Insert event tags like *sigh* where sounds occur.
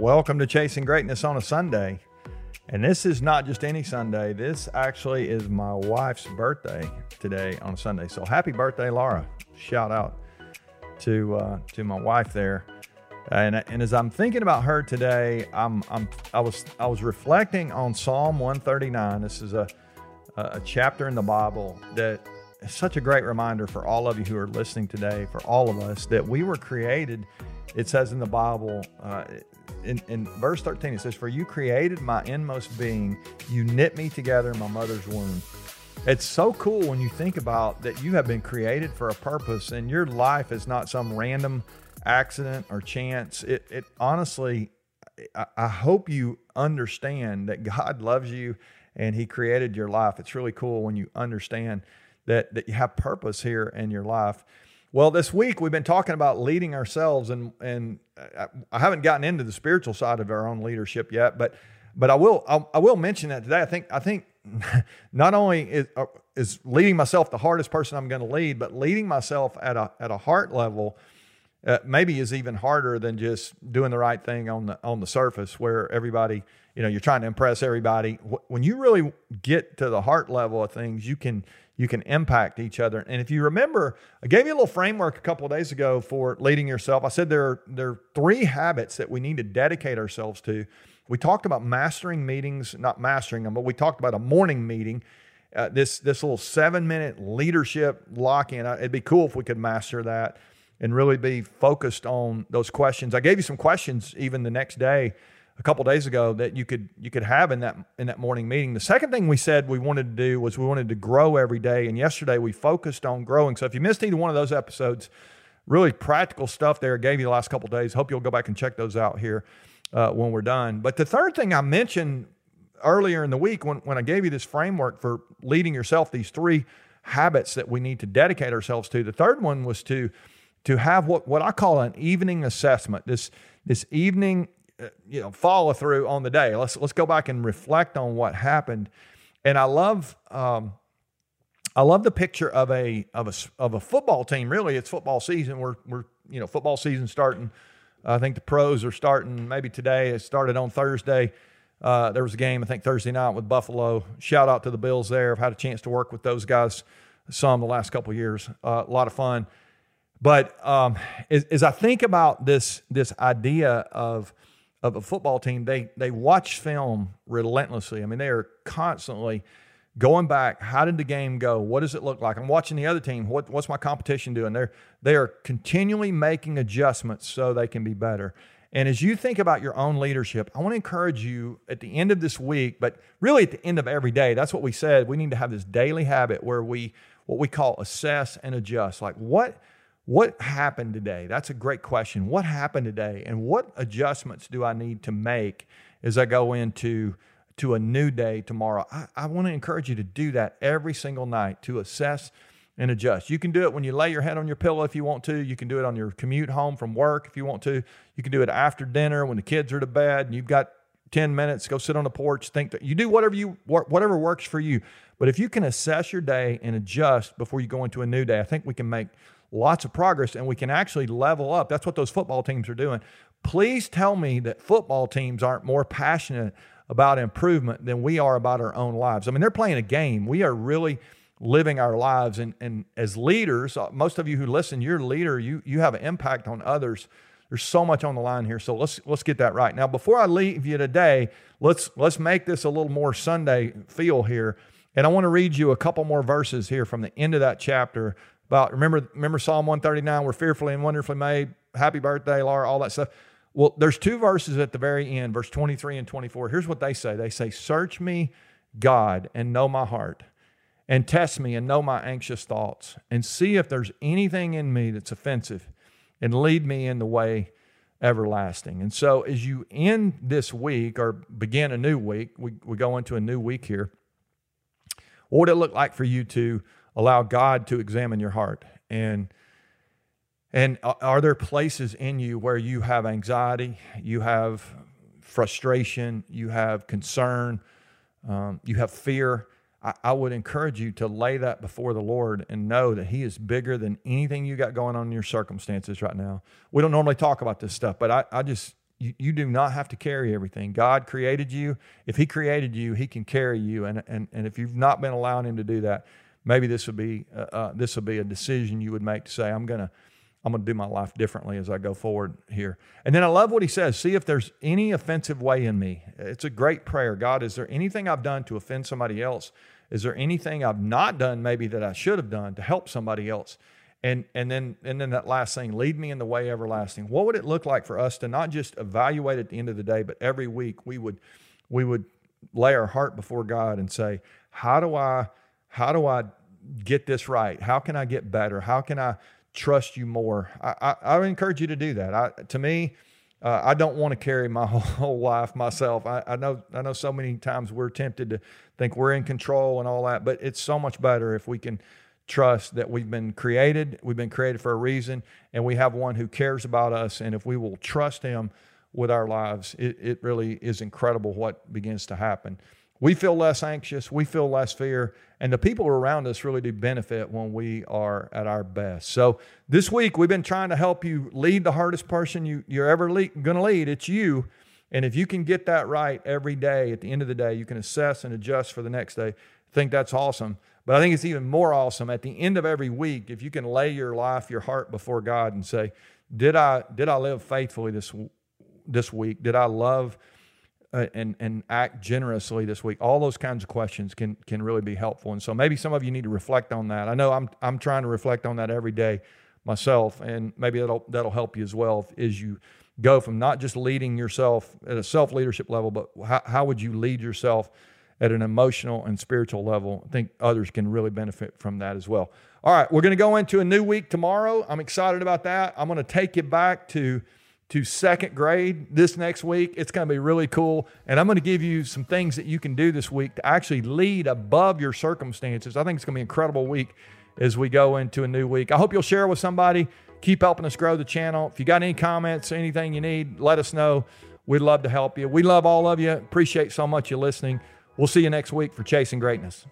Welcome to Chasing Greatness on a Sunday. And this is not just any Sunday. This actually is my wife's birthday today on Sunday. So happy birthday, Laura. Shout out to uh, to my wife there. And, and as I'm thinking about her today, I'm, I'm I was I was reflecting on Psalm 139. This is a a chapter in the Bible that is such a great reminder for all of you who are listening today, for all of us, that we were created. It says in the Bible, uh, in, in verse 13, it says, For you created my inmost being, you knit me together in my mother's womb. It's so cool when you think about that you have been created for a purpose and your life is not some random accident or chance. It, it honestly, I, I hope you understand that God loves you and He created your life. It's really cool when you understand that, that you have purpose here in your life. Well, this week we've been talking about leading ourselves, and and I haven't gotten into the spiritual side of our own leadership yet, but but I will I, I will mention that today. I think I think *laughs* not only is uh, is leading myself the hardest person I'm going to lead, but leading myself at a at a heart level. Uh, maybe is even harder than just doing the right thing on the on the surface where everybody you know you're trying to impress everybody when you really get to the heart level of things you can you can impact each other. And if you remember, I gave you a little framework a couple of days ago for leading yourself. I said there are, there are three habits that we need to dedicate ourselves to. We talked about mastering meetings, not mastering them, but we talked about a morning meeting. Uh, this this little seven minute leadership lock in. It'd be cool if we could master that and really be focused on those questions. I gave you some questions even the next day a couple days ago that you could you could have in that in that morning meeting. The second thing we said we wanted to do was we wanted to grow every day, and yesterday we focused on growing. So if you missed either one of those episodes, really practical stuff there. Gave you the last couple days. Hope you'll go back and check those out here uh, when we're done. But the third thing I mentioned earlier in the week when when I gave you this framework for leading yourself, these three habits that we need to dedicate ourselves to. The third one was to to have what what I call an evening assessment. This this evening you know follow through on the day. Let's let's go back and reflect on what happened. And I love um, I love the picture of a of a of a football team. Really, it's football season. We're we're you know football season starting. I think the pros are starting maybe today. It started on Thursday. Uh, there was a game I think Thursday night with Buffalo. Shout out to the Bills there. I've had a chance to work with those guys some the last couple years. Uh, a lot of fun. But um, as, as I think about this this idea of of a football team, they they watch film relentlessly. I mean, they are constantly going back. How did the game go? What does it look like? I'm watching the other team. What, what's my competition doing? They're they are continually making adjustments so they can be better. And as you think about your own leadership, I want to encourage you at the end of this week, but really at the end of every day. That's what we said. We need to have this daily habit where we what we call assess and adjust. Like what what happened today? That's a great question. What happened today? And what adjustments do I need to make as I go into to a new day tomorrow? I, I want to encourage you to do that every single night to assess and adjust. You can do it when you lay your head on your pillow if you want to. You can do it on your commute home from work if you want to. You can do it after dinner when the kids are to bed and you've got 10 minutes, go sit on the porch, think that you do whatever you whatever works for you. But if you can assess your day and adjust before you go into a new day, I think we can make lots of progress and we can actually level up. That's what those football teams are doing. Please tell me that football teams aren't more passionate about improvement than we are about our own lives. I mean, they're playing a game. We are really living our lives and, and as leaders, uh, most of you who listen, you're a leader, you you have an impact on others. There's so much on the line here. So let's let's get that right. Now, before I leave you today, let's let's make this a little more Sunday feel here. And I want to read you a couple more verses here from the end of that chapter about remember remember Psalm 139, we're fearfully and wonderfully made. Happy birthday, Laura, all that stuff. Well, there's two verses at the very end, verse 23 and 24. Here's what they say. They say, Search me, God, and know my heart, and test me and know my anxious thoughts, and see if there's anything in me that's offensive, and lead me in the way everlasting. And so as you end this week or begin a new week, we, we go into a new week here. What would it look like for you to allow God to examine your heart and and are there places in you where you have anxiety, you have frustration, you have concern, um, you have fear? I, I, would encourage you to lay that before the Lord and know that He is bigger than anything you got going on in your circumstances right now. We don't normally talk about this stuff, but I, I just you, you do not have to carry everything. God created you. If He created you, He can carry you. And, and, and if you've not been allowing Him to do that, maybe this would be uh, uh, this would be a decision you would make to say, I'm gonna I'm gonna do my life differently as I go forward here. And then I love what He says. See if there's any offensive way in me. It's a great prayer. God, is there anything I've done to offend somebody else? Is there anything I've not done maybe that I should have done to help somebody else? And and then and then that last thing, lead me in the way everlasting. What would it look like for us to not just evaluate at the end of the day, but every week we would we would lay our heart before God and say, how do I how do I get this right? How can I get better? How can I trust you more? I, I, I encourage you to do that. I, to me, uh, I don't want to carry my *laughs* whole, life myself. I, I, know I know so many times we're tempted to think we're in control and all that, but it's so much better if we can trust that we've been created, we've been created for a reason, and we have one who cares about us. And if we will trust him with our lives, it, it really is incredible what begins to happen. We feel less anxious, we feel less fear, and the people around us really do benefit when we are at our best. So, this week we've been trying to help you lead the hardest person you, you're ever le- going to lead. It's you. And if you can get that right every day, at the end of the day, you can assess and adjust for the next day. I think that's awesome. But I think it's even more awesome at the end of every week if you can lay your life, your heart before God and say, "Did I did I live faithfully this this week? Did I love uh, and and act generously this week?" All those kinds of questions can can really be helpful. And so maybe some of you need to reflect on that. I know I'm I'm trying to reflect on that every day myself, and maybe that'll that'll help you as well as you go from not just leading yourself at a self leadership level, but how, how would you lead yourself at an emotional and spiritual level. I think others can really benefit from that as well. All right, we're going to go into a new week tomorrow. I'm excited about that. I'm going to take you back to to second grade this next week. It's going to be really cool. And I'm going to give you some things that you can do this week to actually lead above your circumstances. I think it's going to be an incredible week as we go into a new week. I hope you'll share with somebody. Keep helping us grow the channel. If you got any comments, anything you need, let us know. We'd love to help you. We love all of you. Appreciate so much you listening. We'll see you next week for Chasing Greatness.